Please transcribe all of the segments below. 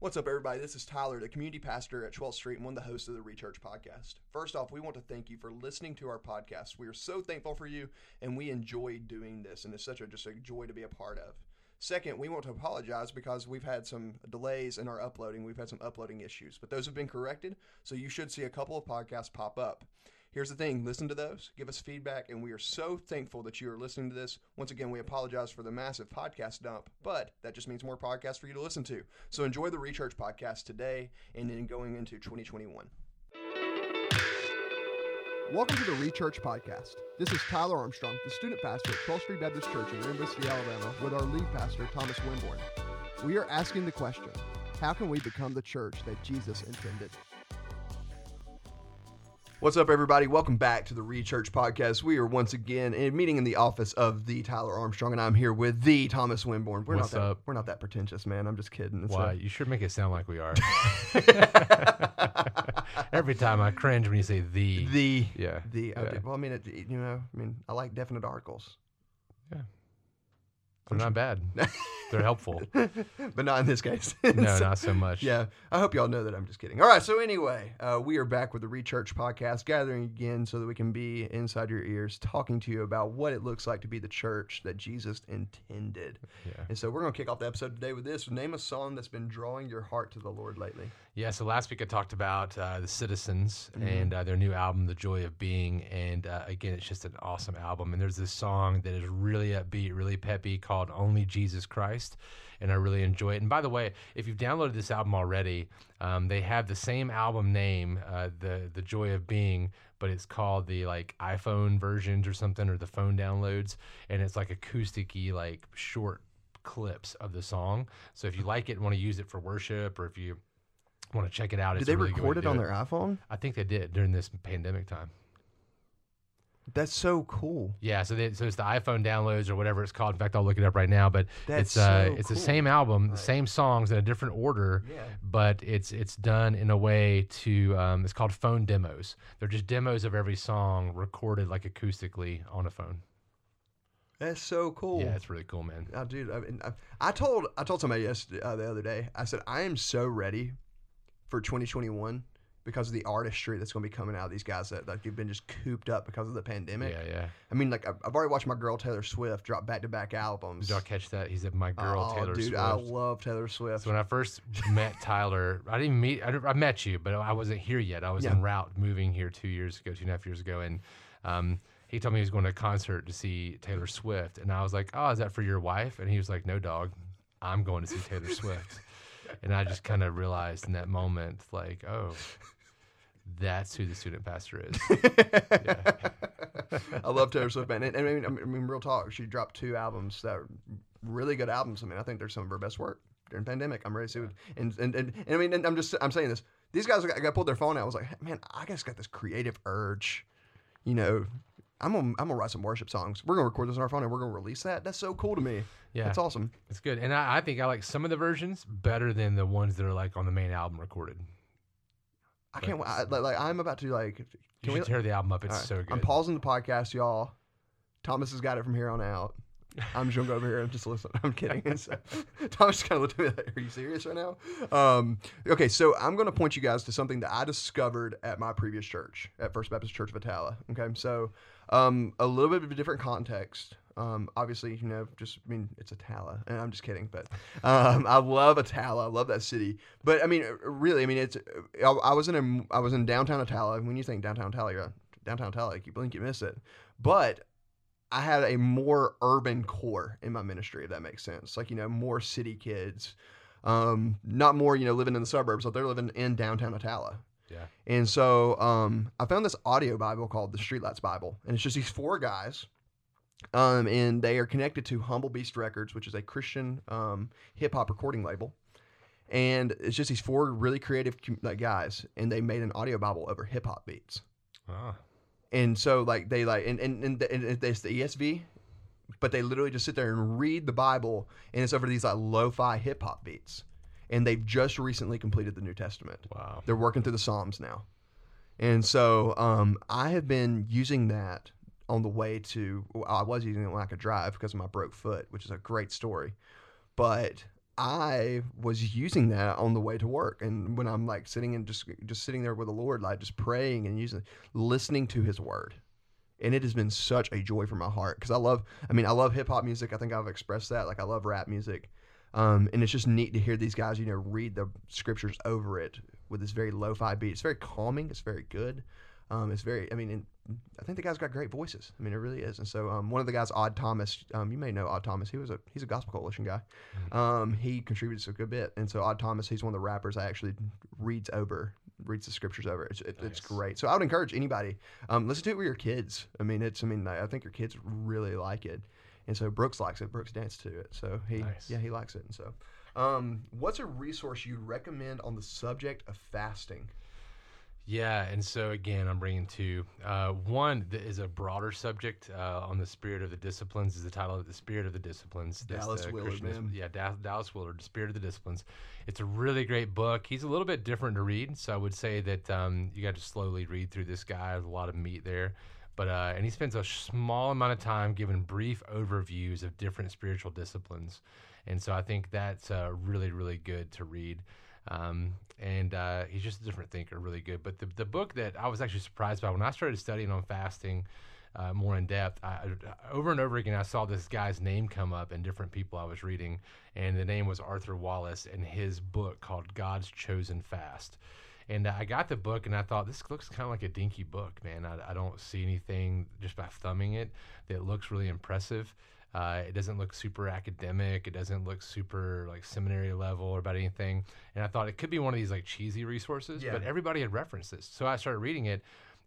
What's up, everybody? This is Tyler, the community pastor at 12th Street and one of the hosts of the Rechurch podcast. First off, we want to thank you for listening to our podcast. We are so thankful for you, and we enjoy doing this, and it's such a just a joy to be a part of. Second, we want to apologize because we've had some delays in our uploading. We've had some uploading issues, but those have been corrected, so you should see a couple of podcasts pop up. Here's the thing listen to those, give us feedback, and we are so thankful that you are listening to this. Once again, we apologize for the massive podcast dump, but that just means more podcasts for you to listen to. So enjoy the Rechurch podcast today and then going into 2021. Welcome to the Rechurch podcast. This is Tyler Armstrong, the student pastor at 12th Street Baptist Church in Rainbow Alabama, with our lead pastor, Thomas Winborn. We are asking the question how can we become the church that Jesus intended? What's up, everybody? Welcome back to the Rechurch podcast. We are once again in meeting in the office of the Tyler Armstrong, and I'm here with the Thomas Winborn. We're What's not that, up? We're not that pretentious, man. I'm just kidding. It's Why? a- You should make it sound like we are. Every time I cringe when you say the. the yeah. the I yeah. well, I mean, it, you know, I mean, I like definite articles, They're not bad. They're helpful. but not in this case. No, So- not so much. Yeah, I hope y'all know that I'm just kidding. All right, so anyway, uh, we are back with the Rechurch podcast, gathering again so that we can be inside your ears, talking to you about what it looks like to be the church that Jesus intended. Yeah. And so we're going to kick off the episode today with this: name a song that's been drawing your heart to the Lord lately. Yeah. So last week I talked about uh, the Citizens Mm-hmm. and uh, their new album, The Joy of Being. And uh, again, it's just an awesome album. And there's this song that is really upbeat, really peppy called Only Jesus Christ. And I really enjoy it. And by the way, if you've downloaded this album already, um, they have the same album name, uh, the the Joy of Being, but it's called the like iPhone versions or something, or the phone downloads, and it's like acousticy, like short clips of the song. So if you like it and want to use it for worship, or if you want to check it out, Did it's they really record it on do their iPhone? I think they did during this pandemic time. That's so cool. Yeah, so they, so it's the iPhone downloads or whatever it's called. In fact, I'll look it up right now. But That's it's uh, so it's cool. the same album, the same songs in a different order. Yeah. But it's it's done in a way to um, it's called phone demos. They're just demos of every song recorded like acoustically on a phone. That's so cool. Yeah, it's really cool, man. Oh, dude, I, mean, I, I told I told somebody yesterday uh, the other day. I said I am so ready for 2021 because of the artistry that's going to be coming out of these guys that like have been just cooped up because of the pandemic. Yeah, yeah. I mean, like I've I've already watched my girl Taylor Swift drop back to back albums. Did y'all catch that? He said, "My girl oh, Taylor dude, Swift." I love Taylor Swift. So when I first met Tyler, I didn't meet. I, I met you, but I wasn't here yet. I was Yeah. en route moving here two years ago, two and a half years ago, and um, he told me he was going to a concert to see Taylor Swift, and I was like, "Oh, is that for your wife?" And he was like, "No, dog, I'm going to see Taylor Swift." And I just kind of realized in that moment, like, oh, that's who the student pastor is. I love Taylor Swift, man. And, and I, mean, I mean, real talk. She dropped two albums that are really good albums. I mean, I think they're some of her best work during the pandemic. I'm ready to see what. And, and, and, and I mean, and I'm just I'm saying this. These guys I got pulled their phone out. I was like, man, I just got this creative urge. You know, I'm gonna I'm gonna write some worship songs. We're gonna record this on our phone and we're gonna release that. That's so cool to me. Yeah. that's awesome. It's good, and I, I think I like some of the versions better than the ones that are like on the main album recorded. I can't. I, like, like I'm about to like. You Can should we? tear the album up. It's right, so good. I'm pausing the podcast, y'all. Thomas has got it from here on out. I'm just go over here I'm just listen. I'm kidding. So, Thomas kind of looked at me like, "Are you serious right now?" Um, okay, so I'm gonna point you guys to something that I discovered at my previous church, at First Baptist Church of Attalla. Okay, so um, a little bit of a different context. Um, obviously, you know, just I mean, it's Attalla, and I'm just kidding, but um, I love Attalla. I love that city. But I mean, really, I mean, it's. I, I was in a, I was in downtown Attalla. When you think downtown Attalla, downtown Attalla. You blink, you miss it. But I had a more urban core in my ministry, if that makes sense. Like, you know, more city kids, um, not more, you know, living in the suburbs, but they're living in downtown Attalla. yeah. And so um, I found this audio Bible called the Streetlights Bible. And it's just these four guys. Um, and they are connected to Humble Beast Records, which is a Christian um, hip hop recording label. And it's just these four really creative like, guys. And they made an audio Bible over hip hop beats Ah. And so like they like and and, and, the, and it's the ESV, but they literally just sit there and read the Bible, and it's over these like lo-fi hip hop beats, and they've just recently completed the New Testament. Wow. They're working through the Psalms now, and so um, I have been using that on the way to. well, I was using it when I could drive because of my broke foot, which is a great story, but I was using that on the way to work, and when I'm like sitting and just just sitting there with the Lord, like just praying and using, listening to His Word, and it has been such a joy for my heart because I love. I mean, I love hip hop music. I think I've expressed that. Like I love rap music, um, and it's just neat to hear these guys, you know, read the scriptures over it with this very lo-fi beat. It's very calming. It's very good. Um, it's very. I mean, I think the guy's got great voices. I mean, it really is. And so, um, one of the guys, Odd Thomas, um, you may know Odd Thomas. He was a he's a Gospel Coalition guy. Um, he contributes a good bit. And so, Odd Thomas, he's one of the rappers I actually reads over, reads the scriptures over. It's it, it's great. So, I would encourage anybody, um, listen to it with your kids. I mean, it's. I mean, I think your kids really like it. And so Brooks likes it. Brooks danced to it. So he, Nice. yeah, he likes it. And so, um, what's a resource you'd recommend on the subject of fasting? Yeah, and so again, I'm bringing two. Uh, one that is a broader subject uh, on the spirit of the disciplines is the title of the spirit of the disciplines. That's Dallas the Willard, man. Yeah, Da- Dallas Willard, The Spirit of the Disciplines. It's a really great book. He's a little bit different to read, so I would say that um, you got to slowly read through this guy. There's a lot of meat there, but uh, and he spends a small amount of time giving brief overviews of different spiritual disciplines, and so I think that's uh, really really good to read. Um, and uh, he's just a different thinker, really good. But the, the book that I was actually surprised by when I started studying on fasting uh, more in depth, I, over and over again, I saw this guy's name come up in different people I was reading, and the name was Arthur Wallis, and his book called God's Chosen Fast. And uh, I got the book, and I thought this looks kind of like a dinky book, man. I, I don't see anything just by thumbing it that looks really impressive. Uh, it doesn't look super academic. It doesn't look super like seminary level or about anything. And I thought it could be one of these like cheesy resources, Yeah. but everybody had referenced this. So I started reading it,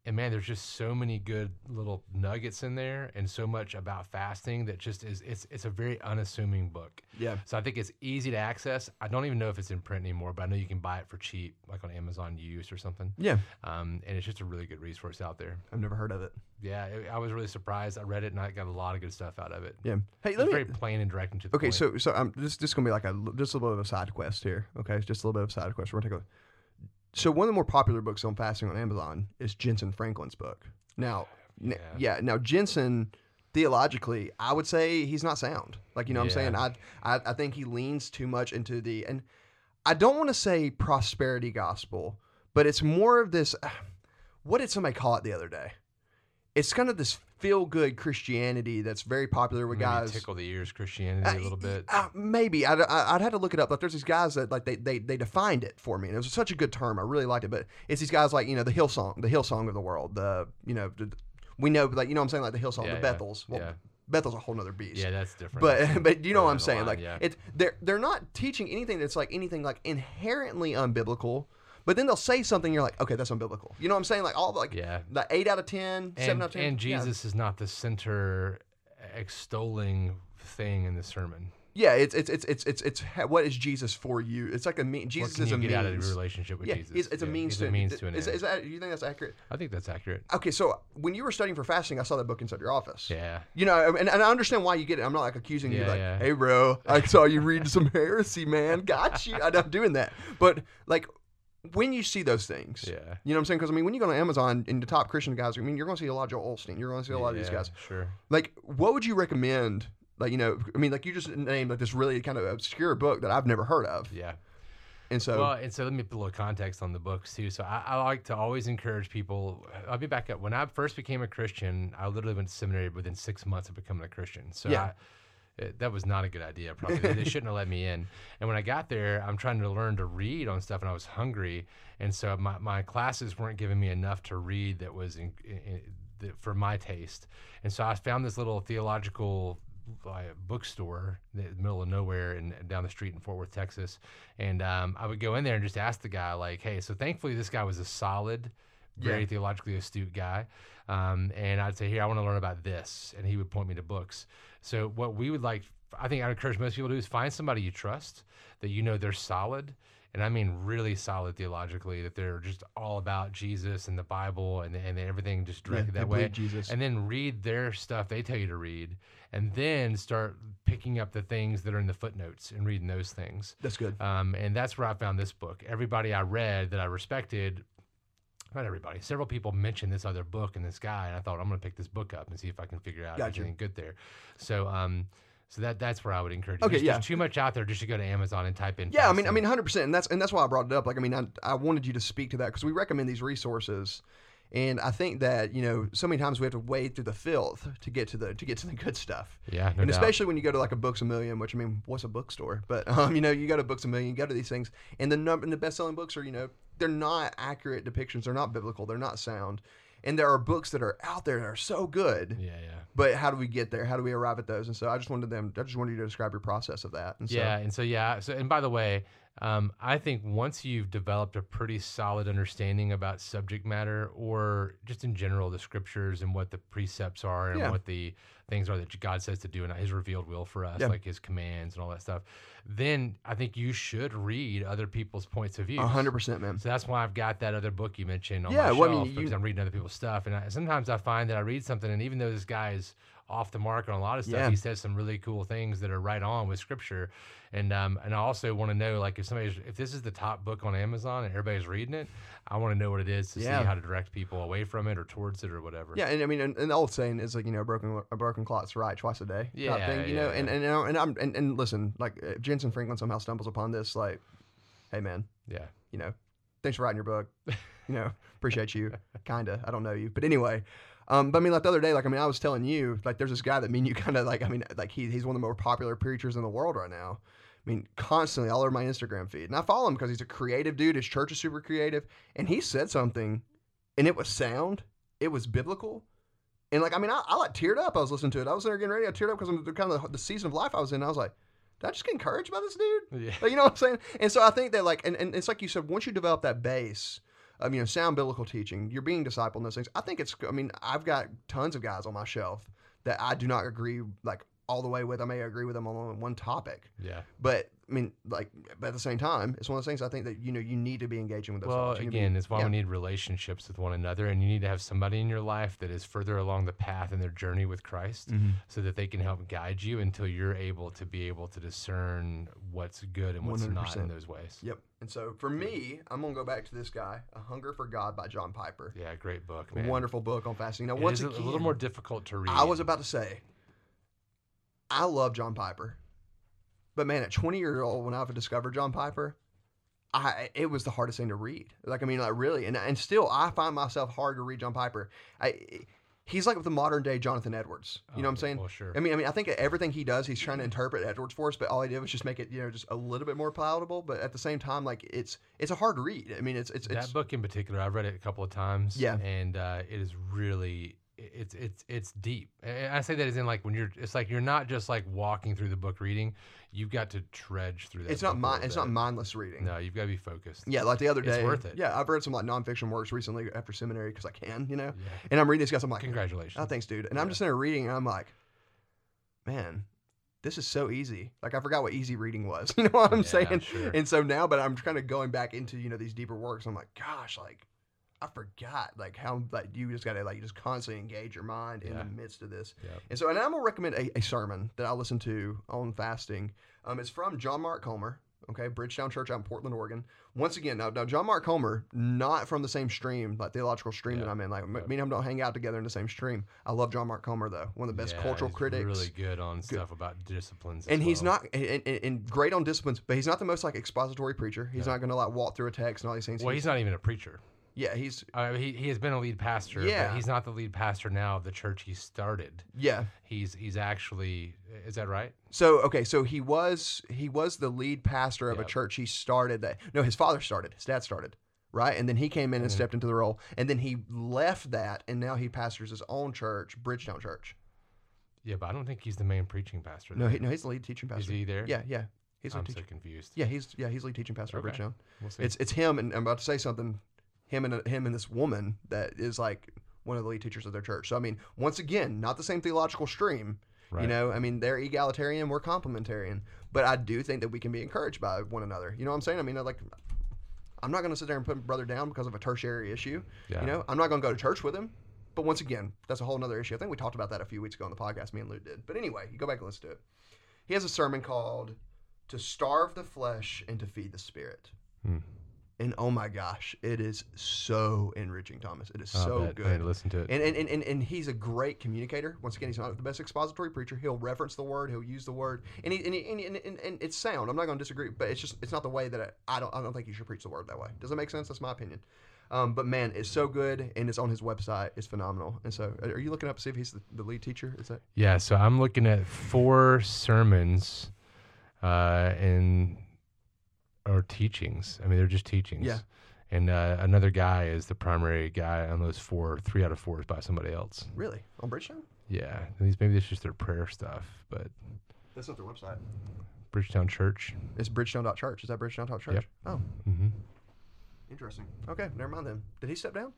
and man, there's just so many good little nuggets in there, and so much about fasting that just is. It's it's a very unassuming book. Yeah. So I think it's easy to access. I don't even know if it's in print anymore, but I know you can buy it for cheap, like on Amazon Used or something. Yeah. Um, and it's just a really good resource out there. I've never heard of it. Yeah, it, I was really surprised. I read it and I got a lot of good stuff out of it. Yeah. Hey, It's let me. very plain and direct and to the Okay, point. so so um, this this is gonna be like a just a little bit of a side quest here. Okay, just a little bit of a side quest. We're gonna take a. So one of the more popular books on fasting on Amazon is Jentezen Franklin's book. Now, n- Yeah. yeah, now Jentezen theologically, I would say he's not sound. Like you know, what I'm saying I, I I think he leans too much into the and I don't want to say prosperity gospel, but it's more of this. What did somebody call it the other day? It's kind of this feel good Christianity that's very popular with Maybe guys. tickle the ears Christianity a little bit. Uh, maybe I'd, I- I'd have to look it up. but there's these guys that like they, they they defined it for me, and it was such a good term. I really liked it. But it's these guys like you know the Hillsong, the Hillsong of the world. The you know the, we know like you know what I'm saying like the Hillsong, Yeah, the yeah, Bethels. Well, yeah. Bethel's a whole nother beast. yeah, that's different. But but you know what I'm saying? along, Like yeah. it's they're they're not teaching anything that's like anything like inherently unbiblical. But then they'll say something you're like, okay, that's unbiblical. You know what I'm saying? Like all like Yeah. the eight out of 10, seven and, out of ten. and yeah. Jesus is not the center extolling thing in the sermon. Yeah, it's it's it's it's it's, it's what is Jesus for you? It's like a mean. Jesus is a get means. out of your relationship with yeah, Jesus? it's, it's a Yeah, means he's to a means to an is, end. is that you think that's accurate? I think that's accurate. Okay, so when you were studying for fasting, I saw that book inside your office. Yeah. You know, and, and I understand why you get it. I'm not like accusing you, like, yeah. hey, bro, I saw you read some heresy, man. Got you. I'm not doing that. But like, when you see those things, Yeah. you know what I'm saying? Because I mean, when you go to Amazon and the top Christian guys, I mean, you're going to see a lot of Joel Osteen. You're going to see a lot of these guys. Sure. Like, what would you recommend? Like, you know, I mean, like you just named like this really kind of obscure book that I've never heard of, Yeah. and so Well, and so let me put a little context on the books too. So I, I like to always encourage people. I'll be back up. When I first became a Christian, I literally went to seminary within six months of becoming a Christian. So Yeah. I, it, that was not a good idea. Probably they shouldn't have let me in. And when I got there, I'm trying to learn to read on stuff, and I was hungry, and so my, my classes weren't giving me enough to read that was in, in, that for my taste. And so I found this little theological uh, bookstore in the middle of nowhere and down the street in Fort Worth, Texas. And um, I would go in there and just ask the guy, like, hey, so thankfully this guy was a solid, very Yeah. theologically astute guy. Um, and I'd say, here, I want to learn about this. And he would point me to books. So what we would like, I think I'd encourage most people to do is find somebody you trust that you know they're solid. And I mean really solid theologically, that they're just all about Jesus and the Bible and, and everything just directed they that way Jesus. and then read their stuff they tell you to read and then start picking up the things that are in the footnotes and reading those things that's good. um, and that's where i found this book everybody i read that i respected not everybody several people mentioned this other book and this guy and i thought i'm going to pick this book up and see if i can figure out Gotcha. anything good there so um, So that that's where I would encourage. You. Okay, There's, yeah. there's too much out there just to go to Amazon and type in. Yeah, I mean, I mean, hundred percent, and that's and that's why I brought it up. Like, I mean, I, I wanted you to speak to that because we recommend these resources, and I think that you know, so many times we have to wade through the filth to get to the to get to the good stuff. yeah, no and doubt. especially when you go to like a Books a Million, which I mean, what's a bookstore? But um, you know, you go to Books a Million, you go to these things, and the number and the best selling books are you know they're not accurate depictions, they're not biblical, they're not sound, and there are books that are out there that are so good. yeah, yeah. But how do we get there? How do we arrive at those? And so I just wanted them. I just wanted you to describe your process of that. And so, Yeah, and so yeah, so and by the way, um, I think once you've developed a pretty solid understanding about subject matter, or just in general the scriptures and what the precepts are and Yeah. what the things are that God says to do and His revealed will for us, Yeah. like His commands and all that stuff, then I think you should read other people's points of view. a hundred percent, man. So that's why I've got that other book you mentioned on Yeah, my well, I mean, because you- I'm reading other people's stuff, and I, sometimes I find that I read something, and even though this guy is off the mark on a lot of stuff, Yeah. he says some really cool things that are right on with Scripture, and um, and I also want to know like if somebody's if this is the top book on Amazon and everybody's reading it, I want to know what it is to Yeah. see how to direct people away from it or towards it or whatever. Yeah, and I mean, and, and the old saying is like you know, broken a broken clock's right twice a day. Yeah, thing, you know. yeah, And and and, and I'm and, and listen, like if Jentezen Franklin somehow stumbles upon this, like, hey man, yeah, you know, thanks for writing your book. You know, appreciate you. Kinda, I don't know you, but anyway. Um, but I mean, like the other day, like I mean, I was telling you, like there's this guy that me and you kind of like. I mean, like he, he's one of the more popular preachers in the world right now. I mean, constantly all over my Instagram feed, and I follow him because he's a creative dude. His church is super creative, and he said something, and it was sound, it was biblical, and like I mean, I, I like teared up. I was listening to it. I was there getting ready. I teared up because I'm kind of the, the season of life I was in. I was like, did I just get encouraged by this dude? yeah. Like, you know what I'm saying? And so I think that like, and, and it's like you said, once you develop that base of, you know, sound biblical teaching, you're being discipled in those things. I think it's, I mean, I've got tons of guys on my shelf that I do not agree like all the way with. I may agree with them on one topic, yeah. but I mean, like, but at the same time, it's one of those things I think that, you know, you need to be engaging with those. Well. You be- again, it's why yeah. we need relationships with one another, and you need to have somebody in your life that is further along the path in their journey with Christ, Mm-hmm. so that they can help guide you until you're able to be able to discern what's good and what's not 100%. in those ways. Yep. And so for me, I'm going to go back to this guy, A Hunger for God by John Piper. Yeah, great book, man. Wonderful book on fasting. Now, It once again, a little more difficult to read. I was about to say, I love John Piper, but man, at 20 years old, when I discovered John Piper, I it was the hardest thing to read. Like I mean, like really, and and still, I find myself hard to read John Piper. I he's like the modern day Jonathan Edwards. You know what I'm Oh, saying? Well, sure. I mean, I mean, I think everything he does, he's trying to interpret Edwards for us, but all he did was just make it, you know, just a little bit more palatable. But at the same time, like it's it's a hard read. I mean, it's it's it's that book in particular, I've read it a couple of times. Yeah. and uh, it is really it's it's it's deep. And I say that as in like when you're, it's like you're not just like walking through the book reading. You've got to trudge through that. it's not mind it's not mindless reading. No, you've got to be focused. Yeah, like the other day. It's worth it. Yeah, I've read some like nonfiction works recently after seminary because I can, you know. Yeah. And I'm reading this guy, I'm like, Congratulations. oh, thanks, dude. And I'm just in there reading, and I'm like, man, this is so easy. Like I forgot what easy reading was. You know what I'm Yeah, saying? sure. And so now, but I'm kind of going back into you know these deeper works. I'm like, gosh, like I forgot like how like you just got to like just constantly engage your mind in Yeah. the midst of this. Yep. And so, and I'm gonna recommend a, a sermon that I listened to on fasting. Um, it's from John Mark Comer. Okay, Bridgetown Church out in Portland, Oregon. Once again, now, now John Mark Comer, not from the same stream, like theological stream that I'm in. Like Yep. me and him don't hang out together in the same stream. I love John Mark Comer though, one of the best Yeah, cultural he's critics. Really good on stuff about disciplines. and he's not and, and, and great on disciplines, but he's not the most like expository preacher. He's No. not gonna like walk through a text and all these things. Well, he's not even a preacher. Yeah, he's Uh, he he has been a lead pastor. Yeah. but he's not the lead pastor now of the church he started. yeah. He's he's actually is that right? So okay, so he was he was the lead pastor of a church he started that no his father started his dad started right and then he came in and Mhm. stepped into the role and then he left that and now he pastors his own church Bridgetown Church Yeah, but I don't think he's the main preaching pastor. no he, no he's the lead teaching pastor. is he there? yeah yeah he's I'm lead so confused. yeah he's yeah he's lead teaching pastor of Okay. Bridgetown We'll see. it's it's him and I'm about to say something him and him and this woman that is like one of the lead teachers of their church so I mean once again not the same theological stream right. You know, I mean, they're egalitarian, we're complementarian, but I do think that we can be encouraged by one another. You know what I'm saying? I mean, I like, I'm not going to sit there and put my brother down because of a tertiary issue. yeah. You know, I'm not going to go to church with him. But once again, that's a whole other issue. I think we talked about that a few weeks ago on the podcast. Me and Lou did. But anyway, you go back and listen to it. He has a sermon called "To Starve the Flesh and to Feed the Spirit." Hmm. And oh my gosh, it is so enriching, Thomas. It is I'll so bet. I good. to listen to it. And, and, and, and, and he's a great communicator. Once again, he's not the best expository preacher. He'll reference the word. He'll use the word, and he, and, he, and, he- and, and, and it's sound. I'm not going to disagree, but it's just it's not the way that I, I don't I don't think you should preach the word that way. Does that make sense? That's my opinion. Um, but man, it's so good, and it's on his website. It's phenomenal. And so, are you looking up to see if he's the, the lead teacher? Is that Yeah, so I'm looking at four sermons, uh, and or teachings. I mean, they're just teachings. Yeah. And uh, another guy is the primary guy on those four. Three out of four is by somebody else. really on Bridgetown? Yeah, and these maybe it's just their prayer stuff, but That's not their website. Bridgetown Church. It's bridgetown.church. Is that bridgetown.church? Yep. Oh, hmm interesting. Okay, never mind then. Did he step down?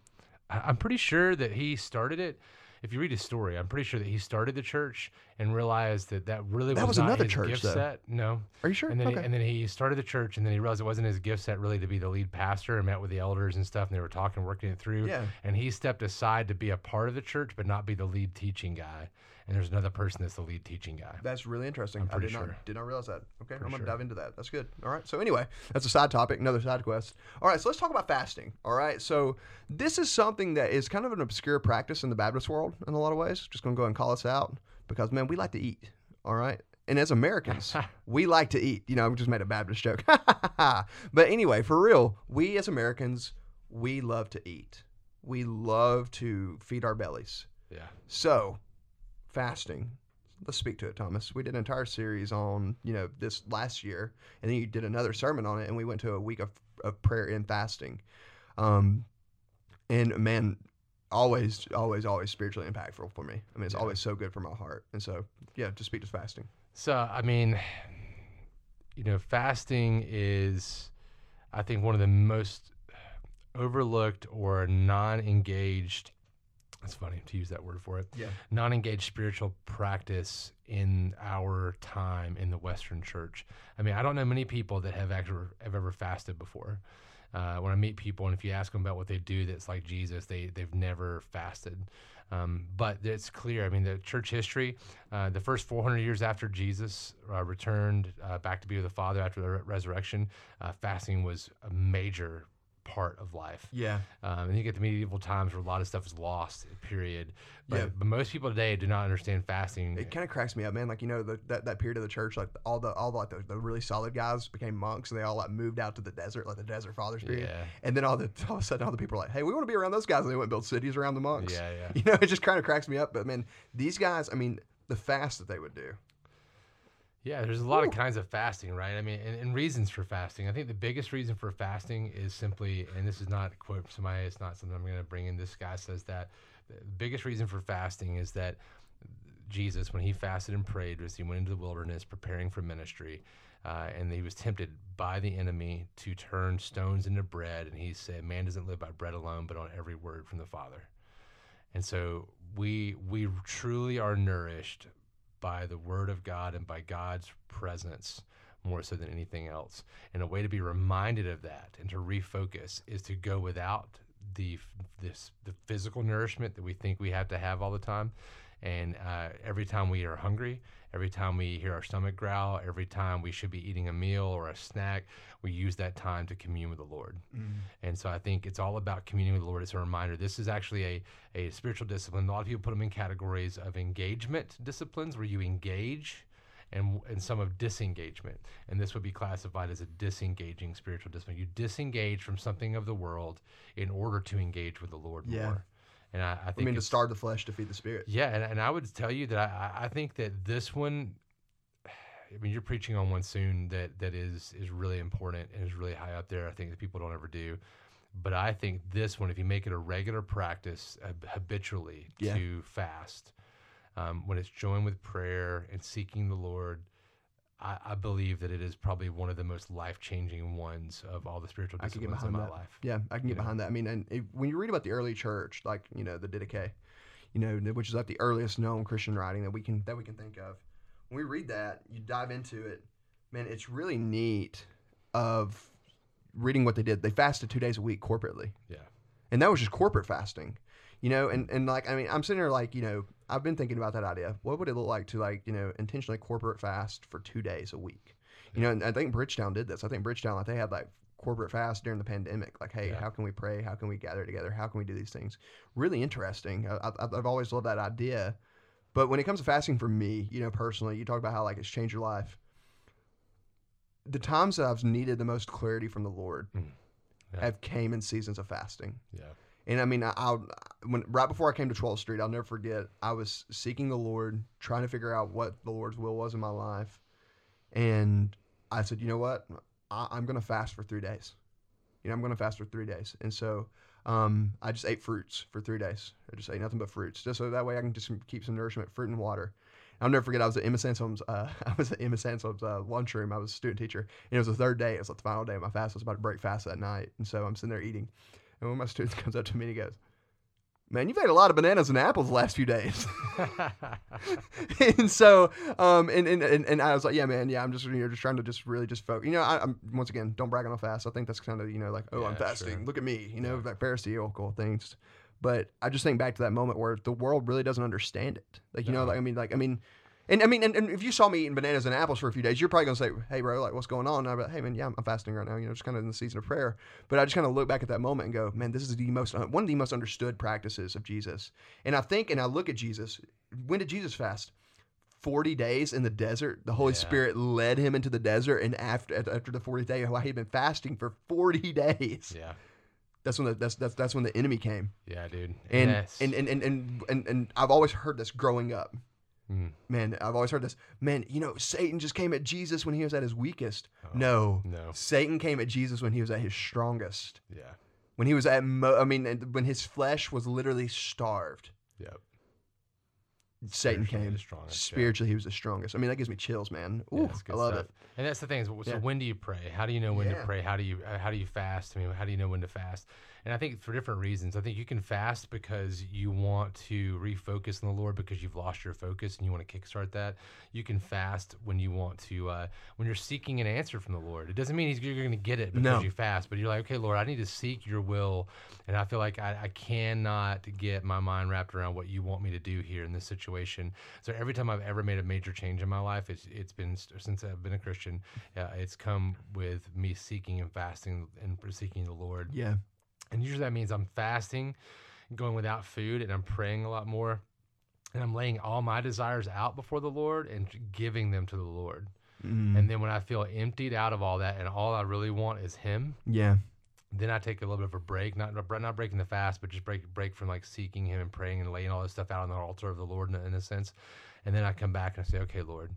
I- I'm pretty sure that he started it. If you read his story, I'm pretty sure that he started the church and realized that that really That was, was not another his church, gift though. set. No, Are you sure? and then okay. he, and then he started the church, and then he realized it wasn't his gift set really to be the lead pastor, and met with the elders and stuff, and they were talking, working it through. Yeah. And he stepped aside to be a part of the church, but not be the lead teaching guy. And there's another person that's the lead teaching guy. That's really interesting. I'm I pretty did sure. not did not realize that. Okay, I'm gonna sure. dive into that. That's good. All right. So anyway, that's a side topic, another side quest. All right. So let's talk about fasting. All right. So this is something that is kind of an obscure practice in the Baptist world in a lot of ways. Just gonna go and call us out because man, we like to eat. All right. And as Americans, we like to eat. You know, we just made a Baptist joke. but anyway, for real, we as Americans, we love to eat. We love to feed our bellies. Yeah. So, fasting. Let's speak to it, Thomas. We did an entire series on, you know, this last year, and then you did another sermon on it, and we went to a week of, of prayer and fasting. Um, and man, always, always, always spiritually impactful for me. I mean, it's Yeah. always so good for my heart. And so, yeah, just speak to fasting. So, I mean, you know, fasting is, I think, one of the most overlooked or non engaged. It's funny to use that word for it. Yeah. Non engaged spiritual practice in our time in the Western church. I mean, I don't know many people that have actually have ever fasted before. Uh, when I meet people, and if you ask them about what they do that's like Jesus, they they've never fasted. Um, but it's clear. I mean, the church history, uh, the first 400 years after Jesus uh, returned uh, back to be with the Father after the re- resurrection, uh, fasting was a major part of life. Yeah. Um, and you get the medieval times where a lot of stuff is lost. Period. But, Yeah. but most people today do not understand fasting. It kind of cracks me up, man. Like you know, the, that that period of the church, like all the all the like the, the really solid guys became monks, and they all like moved out to the desert, like the desert fathers period. Yeah. And then all the all of a sudden, all the people are like, "Hey, we want to be around those guys," and they went and built cities around the monks. Yeah, yeah. You know, it just kind of cracks me up. But man, these guys, I mean, the fast that they would do. Yeah, there's a lot of kinds of fasting, right? I mean, and, and reasons for fasting. I think the biggest reason for fasting is simply, and this is not a quote from somebody, it's not something I'm going to bring in. This guy says that the biggest reason for fasting is that Jesus, when he fasted and prayed, was he went into the wilderness preparing for ministry, uh, and he was tempted by the enemy to turn stones into bread. And he said, "Man doesn't live by bread alone, but on every word from the Father." And so we we truly are nourished by the Word of God and by God's presence more so than anything else. And a way to be reminded of that and to refocus is to go without the this the physical nourishment that we think we have to have all the time. And uh, every time we are hungry, every time we hear our stomach growl, every time we should be eating a meal or a snack, we use that time to commune with the Lord. And so I think it's all about communing with the Lord. It's a reminder. This is actually a, a spiritual discipline. A lot of people put them in categories of engagement disciplines where you engage and, and some of disengagement. And this would be classified as a disengaging spiritual discipline. You disengage from something of the world in order to engage with the Lord Yeah. more. And I, I I think mean, to starve the flesh to feed the spirit. yeah, and, and I would tell you that I, I- I think that this one, I mean, you're preaching on one soon that that is is really important and is really high up there. I think that people don't ever do, but I think this one, if you make it a regular practice uh, habitually Yeah. to fast, um, when it's joined with prayer and seeking the Lord. I, I believe that it is probably one of the most life changing ones of all the spiritual I could get disciplines in my that. life. Yeah, I can get You know? behind that. I mean, and it, when you read about the early church, like you know the Didache, you know, which is like the earliest known Christian writing that we can that we can think of. When we read that, you dive into it, man, it's really neat. Of reading what they did, they fasted two days a week corporately, Yeah. and that was just corporate fasting. You know, and, and like I mean, I'm sitting here like you know, I've been thinking about that idea. What would it look like to like you know intentionally corporate fast for two days a week? You know, and I think Bridgetown did this. I think Bridgetown like they had like corporate fast during the pandemic. Like, hey, Yeah. how can we pray? How can we gather together? How can we do these things? Really interesting. I, I, I've always loved that idea. But when it comes to fasting for me, you know, personally, you talk about how like it's changed your life. The times that I've needed the most clarity from the Lord Mm. Yeah. have came in seasons of fasting. Yeah. And I mean, I, I'll when right before I came to 12th Street, I'll never forget. I was seeking the Lord, trying to figure out what the Lord's will was in my life, and I said, you know what, I, I'm going to fast for three days. You know, I'm going to fast for three days, and so um, I just ate fruits for three days. I just ate nothing but fruits, just so that way I can just keep some nourishment, fruit and water. I'll never forget. I was at Emma Sansom's. Uh, I was at Emma Sansom's uh, lunchroom. I was a student teacher, and it was the third day. It was like the final day of my fast. I was about to break fast that night, and so I'm sitting there eating. And one of my students comes up to me and he goes, "Man, you've ate a lot of bananas and apples the last few days." and so, um, and, and, and, I was like, "Yeah, man, yeah, I'm just you know just trying to just really just focus. You know, I, I'm once again don't brag on a fast. I think that's kind of you know like, oh, I'm fasting. sure. Look at me. You know, Yeah. that Pharisaical things." But I just think back to that moment where the world really doesn't understand it. Like you know, like I mean, like I mean. And I mean, and, and if you saw me eating bananas and apples for a few days, you're probably gonna say, "Hey, bro, like, what's going on?" And be like, "Hey, man, yeah, I'm, I'm fasting right now. You know, just kind of in the season of prayer." But I just kind of look back at that moment and go, "Man, this is the most uh, one of the most understood practices of Jesus." And I think, and I look at Jesus. When did Jesus fast? Forty days in the desert. The Holy Yeah. Spirit led him into the desert, and after after the 40th day, while he'd been fasting for forty days, yeah. that's when the, that's that's that's when the enemy came. Yeah, dude. And yes. and, and, and and and and I've always heard this growing up Mm. man, I've always heard this. Man, you know, Satan just came at Jesus when he was at his weakest. Oh, no, no. Satan came at Jesus when he was at his strongest. Yeah. When he was at, mo- I mean, when his flesh was literally starved. Yep. Satan came. the strongest, yeah. Spiritually, he was the strongest. I mean, that gives me chills, man. Ooh, it's I love stuff. it. And that's the thing. is, So Yeah. when do you pray? How do you know when Yeah. to pray? How do you uh, how do you fast? I mean, how do you know when to fast? And I think for different reasons. I think you can fast because you want to refocus on the Lord because you've lost your focus and you want to kickstart that. You can fast when you want to uh, when you're seeking an answer from the Lord. It doesn't mean he's, you're going to get it because No. you fast, but you're like, okay, Lord, I need to seek your will, and I feel like I, I cannot get my mind wrapped around what you want me to do here in this situation. So every time I've ever made a major change in my life, it's it's been since I've been a Christian. Uh, it's come with me seeking and fasting and seeking the Lord. Yeah. And usually that means I'm fasting, going without food, and I'm praying a lot more. And I'm laying all my desires out before the Lord and giving them to the Lord. Mm, And then when I feel emptied out of all that and all I really want is Him, yeah. then I take a little bit of a break, not not breaking the fast, but just break break from like seeking Him and praying and laying all this stuff out on the altar of the Lord in a, in a sense. And then I come back and I say, okay, Lord,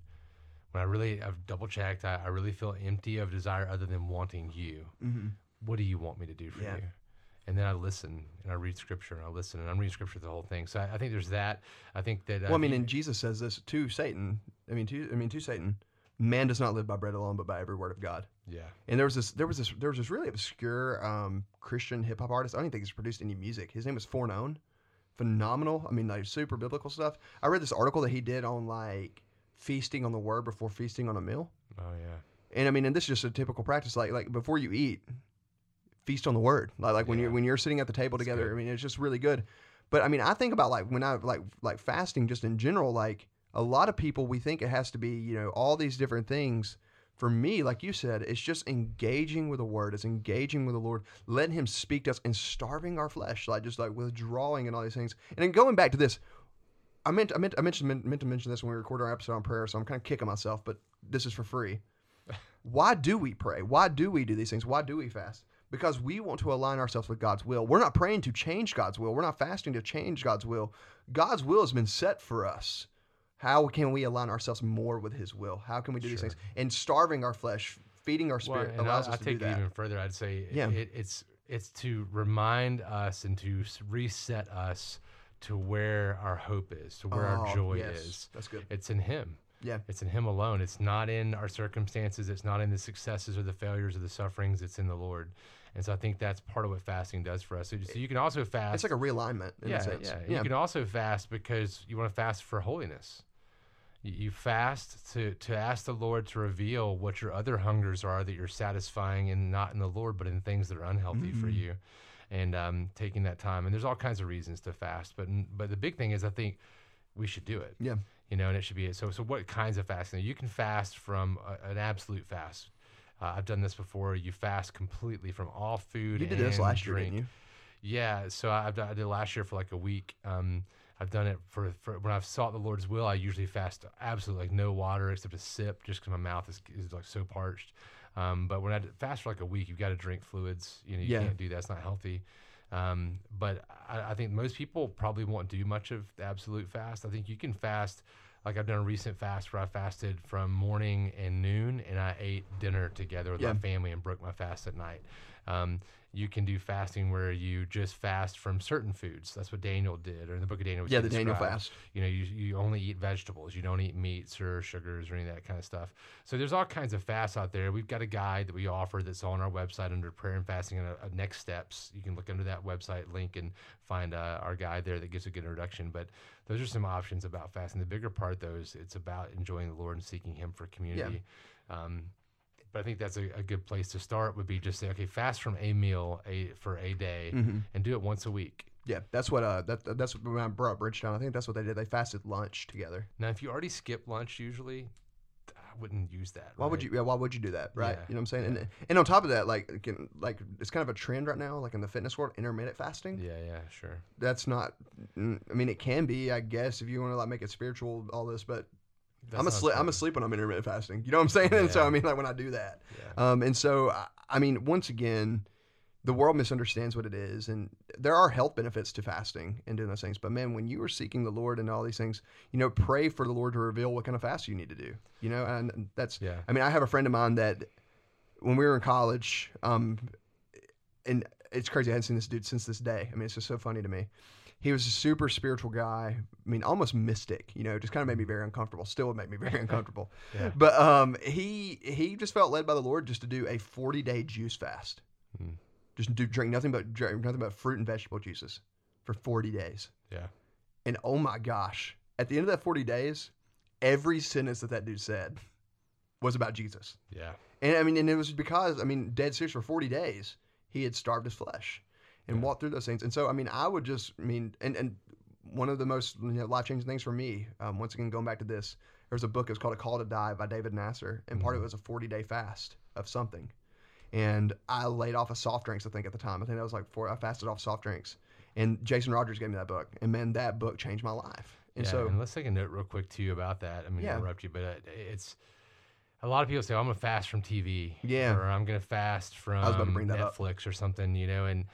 when I really I've double checked, I, I really feel empty of desire other than wanting You. hmm What do you want me to do for Yeah. you? And then I listen and I read scripture and I listen and I'm reading scripture the whole thing. So I, I think there's that. I think that. Uh, Well, I mean, and Jesus says this to Satan. I mean, to I mean to Satan, man does not live by bread alone, but by every word of God. yeah, And there was this, there was this, there was this really obscure um, Christian hip hop artist. I don't even think he's produced any music. His name was Fornone. Phenomenal. I mean, like super biblical stuff. I read this article that he did on like feasting on the word before feasting on a meal. oh yeah, And I mean, and this is just a typical practice. Like, like before you eat, feast on the word. Like, like when Yeah. you're when you're sitting at the table That's together. good. I mean, it's just really good. But I mean, I think about like when I like like fasting just in general. Like a lot of people, we think it has to be you know all these different things. For me, like you said, it's just engaging with the word. It's engaging with the Lord, letting Him speak to us, and starving our flesh, like just like withdrawing and all these things. And then going back to this, I meant I meant I mentioned meant, meant to mention this when we recorded our episode on prayer, so I'm kind of kicking myself, but this is for free. Why do we pray? Why do we do these things? Why do we fast? Because we want to align ourselves with God's will. We're not praying to change God's will. We're not fasting to change God's will. God's will has been set for us. How can we align ourselves more with His will? How can we do these things? And starving our flesh, feeding our spirit and allows I, us I to take do it that. even further. I'd say Yeah. it, it's it's to remind us and to reset us to where our hope is, to where our Oh, joy yes. is. That's good. It's in Him. Yeah. It's in Him alone. It's not in our circumstances. It's not in the successes or the failures or the sufferings. It's in the Lord. And so I think that's part of what fasting does for us. So, so you can also fast. It's like a realignment in yeah, a sense. yeah. You can also fast because you want to fast for holiness. You, you fast to to ask the Lord to reveal what your other hungers are that you're satisfying and not in the Lord, but in things that are unhealthy for Mhm. you. And um, taking that time, and there's all kinds of reasons to fast, but but the big thing is I think we should do it. Yeah. You know, and it should be so. So what kinds of fasting? You can fast from a, an absolute fast. Uh, I've done this before. You fast completely from all food. You did this last year, didn't you? Yeah, so I- I've done, I did last year for like a week. Um, I've done it for, for when I've sought the Lord's will. I usually fast absolutely like no water except a sip, just because my mouth is, is like so parched. Um, but when I fast for like a week, you've got to drink fluids. You know, you Yeah. can't do that; it's not healthy. Um, but I, I think most people probably won't do much of the absolute fast. I think you can fast. Like I've done a recent fast where I fasted from morning and noon, and I ate dinner together with Yeah. my family and broke my fast at night. Um, you can do fasting where you just fast from certain foods. That's what Daniel did, or in the book of Daniel. Yeah, the Daniel fast. You know, you, you only eat vegetables. You don't eat meats or sugars or any of that kind of stuff. So there's all kinds of fasts out there. We've got a guide that we offer that's on our website under prayer and fasting and uh, uh, next steps. You can look under that website link and find uh, our guide there that gives a good introduction. But those are some options about fasting. The bigger part, though, is it's about enjoying the Lord and seeking Him for community. Um, but I think that's a, a good place to start. Would be just say, okay, fast from a meal a for a day, Mm-hmm. and do it once a week. Yeah, that's what uh that that's what I brought Bridgetown. I think that's what they did. They fasted lunch together. Now, if you already skip lunch, usually, I wouldn't use that. Why would you? Yeah, why would you do that? Right? Yeah, You know what I'm saying? yeah. And and on top of that, like again, like it's kind of a trend right now, like in the fitness world, intermittent fasting. Yeah, yeah, sure. That's not. mm, I mean, it can be, I guess, if you want to like make it spiritual, all this. But I'm asleep. I'm asleep when I'm intermittent fasting. You know what I'm saying? And so I mean, like when I do that. Yeah. Um, and so, I- I mean, once again, the world misunderstands what it is, and there are health benefits to fasting and doing those things. But man, when you are seeking the Lord and all these things, you know, pray for the Lord to reveal what kind of fast you need to do. You know, and that's. Yeah. I mean, I have a friend of mine that when we were in college, um, and it's crazy. I hadn't seen this dude since this day. I mean, it's just so funny to me. He was a super spiritual guy. I mean, almost mystic. You know, just kind of made me very uncomfortable. Still would make me very uncomfortable. Yeah. But um, he he just felt led by the Lord just to do a forty day juice fast. Hmm. Just do drink nothing but drink nothing but fruit and vegetable juices for forty days. Yeah. And oh my gosh, at the end of that forty days, every sentence that that dude said was about Jesus. Yeah. And I mean, and it was because I mean, dead serious for forty days, he had starved his flesh and Yeah. walked through those things. And so, I mean, I would just, I mean, and and one of the most you know, life changing things for me, um, once again going back to this, there was a book. It was called A Call to Die by David Nasser, and part of it was a forty day fast of something. And I laid off of soft drinks. I think at the time, I think that was like four. I fasted off soft drinks. And Jason Rogers gave me that book, and man, that book changed my life. And yeah, so, and let's take a note real quick too about that. I mean, Yeah. to interrupt you, but uh, it's a lot of people say, "I'm gonna fast from TV," Yeah. or "I'm gonna fast from was about to bring that up. Netflix or something," you know, and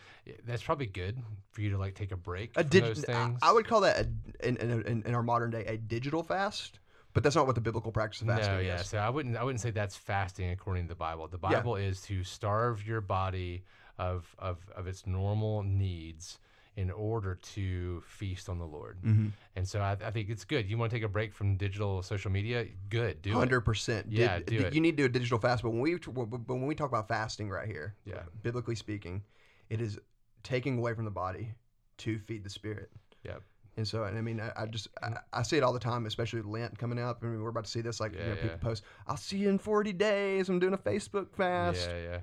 that's probably good for you to like take a break a from dig- those I, things. I would call that a, in, in, in, our modern day a digital fast, but that's not what the biblical practice of fasting no, yeah. is. So I wouldn't, I wouldn't say that's fasting according to the Bible. The Yeah. Bible is to starve your body of of of its normal needs in order to feast on the Lord. Mm-hmm. And so I, I think it's good. You want to take a break from digital social media? Good, do it. Hundred percent. Yeah, do it. You need to do a digital fast, but when we but when we talk about fasting right here, Yeah. biblically speaking, it is taking away from the body to feed the spirit. Yep. And so, and I mean, I, I just I, I see it all the time, especially Lent coming up. I mean, we're about to see this. Like, you Yeah, know, people yeah. post, "I'll see you in 40 days. I'm doing a Facebook fast." Yeah, yeah.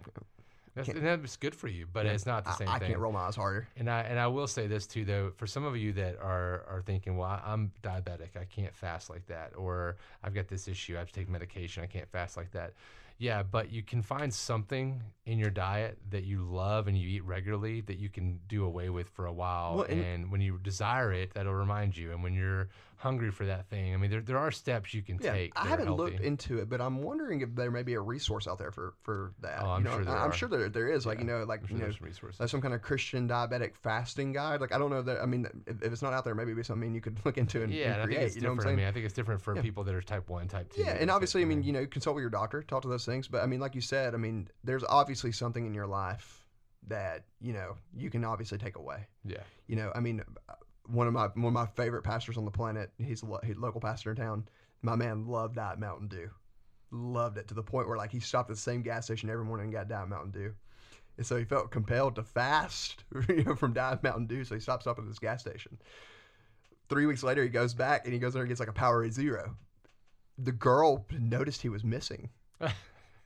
That's, and that's good for you, but Yeah, it's not the same I thing. I can't roll my eyes harder. And I and I will say this too, though, for some of you that are are thinking, well, I- I'm diabetic, I can't fast like that, or I've got this issue, I have to take medication, I can't fast like that. Yeah, but you can find something in your diet that you love and you eat regularly that you can do away with for a while. Well, and- and, when you desire it, that'll remind you. And when you're hungry for that thing, I mean, there, there are steps you can Yeah, take. I haven't healthy. looked into it, but I'm wondering if there may be a resource out there for for that. Oh, I'm you know, sure there I'm are. sure there, there is. Like Yeah, you know, like sure you know, there's some like some kind of Christian diabetic fasting guide. Like I don't know that. I mean, if, if it's not out there, maybe it'd be something you could look into and, yeah, and and I create. think it's you know what different. I'm I saying? mean, I think it's different for Yeah. people that are type one, type two. Yeah, and obviously, I mean, you know, consult with your doctor, talk to those things. But I mean, like you said, I mean, there's obviously something in your life that you know you can obviously take away. yeah, You know, I mean, one of my one of my favorite pastors on the planet. He's a lo- he's a local pastor in town. My man loved Diet Mountain Dew, loved it to the point where like he stopped at the same gas station every morning and got Diet Mountain Dew. And so he felt compelled to fast you know, from Diet Mountain Dew. So he stopped stopping at this gas station. Three weeks later, he goes back and he goes there and gets like a Powerade Zero. The girl noticed he was missing.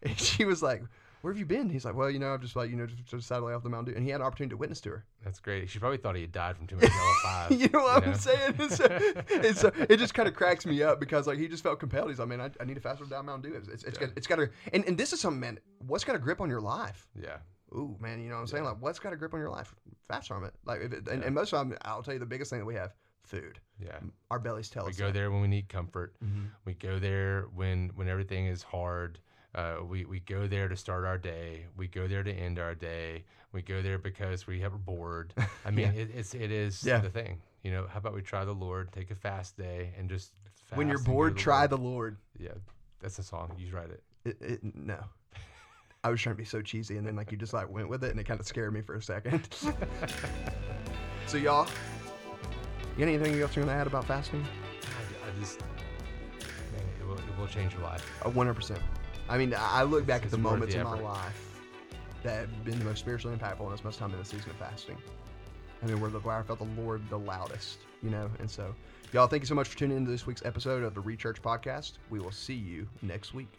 And she was like, where have you been? He's like, well, you know, I've just like, you know, just, just decided off the Mountain Dew. And he had an opportunity to witness to her. That's great. She probably thought he had died from too much yellow five. you know what you I'm know? saying? It's, uh, it's, uh, it just kind of cracks me up because like he just felt compelled. He's like, man, I, I need to fast down Mountain Dew. It's, it's, it's Yeah. got, it's got to, and, and this is something, man, what's got a grip on your life? Yeah. Ooh, man, you know what I'm saying? Yeah. Like, what's got a grip on your life? Fast from it. Like, if it, and, Yeah. and most of the time, I'll tell you the biggest thing that we have food. Yeah. Our bellies tell We us. We go that. there when we need comfort. Mhm. We go there when when everything is hard. Uh, we we go there to start our day. We go there to end our day. We go there because we have bored. I mean, it, it's it is Yeah. the thing. You know, how about we try the Lord, take a fast day, and just fast When you're and go to bored, the try Lord. the Lord. Yeah, that's a song. You write it. It, it, no. I was trying to be so cheesy, and then like you just like went with it, and it kind of scared me for a second. so y'all, you got anything else you want to add about fasting? I, I just, man, it will, it will change your life. A one hundred percent. I mean, I look back at the moments the in my life that have been the most spiritually impactful, and it's most time in the season of fasting. I mean, where the where I felt the Lord the loudest, you know. And so, y'all, thank you so much for tuning into this week's episode of the Rechurch Podcast. We will see you next week.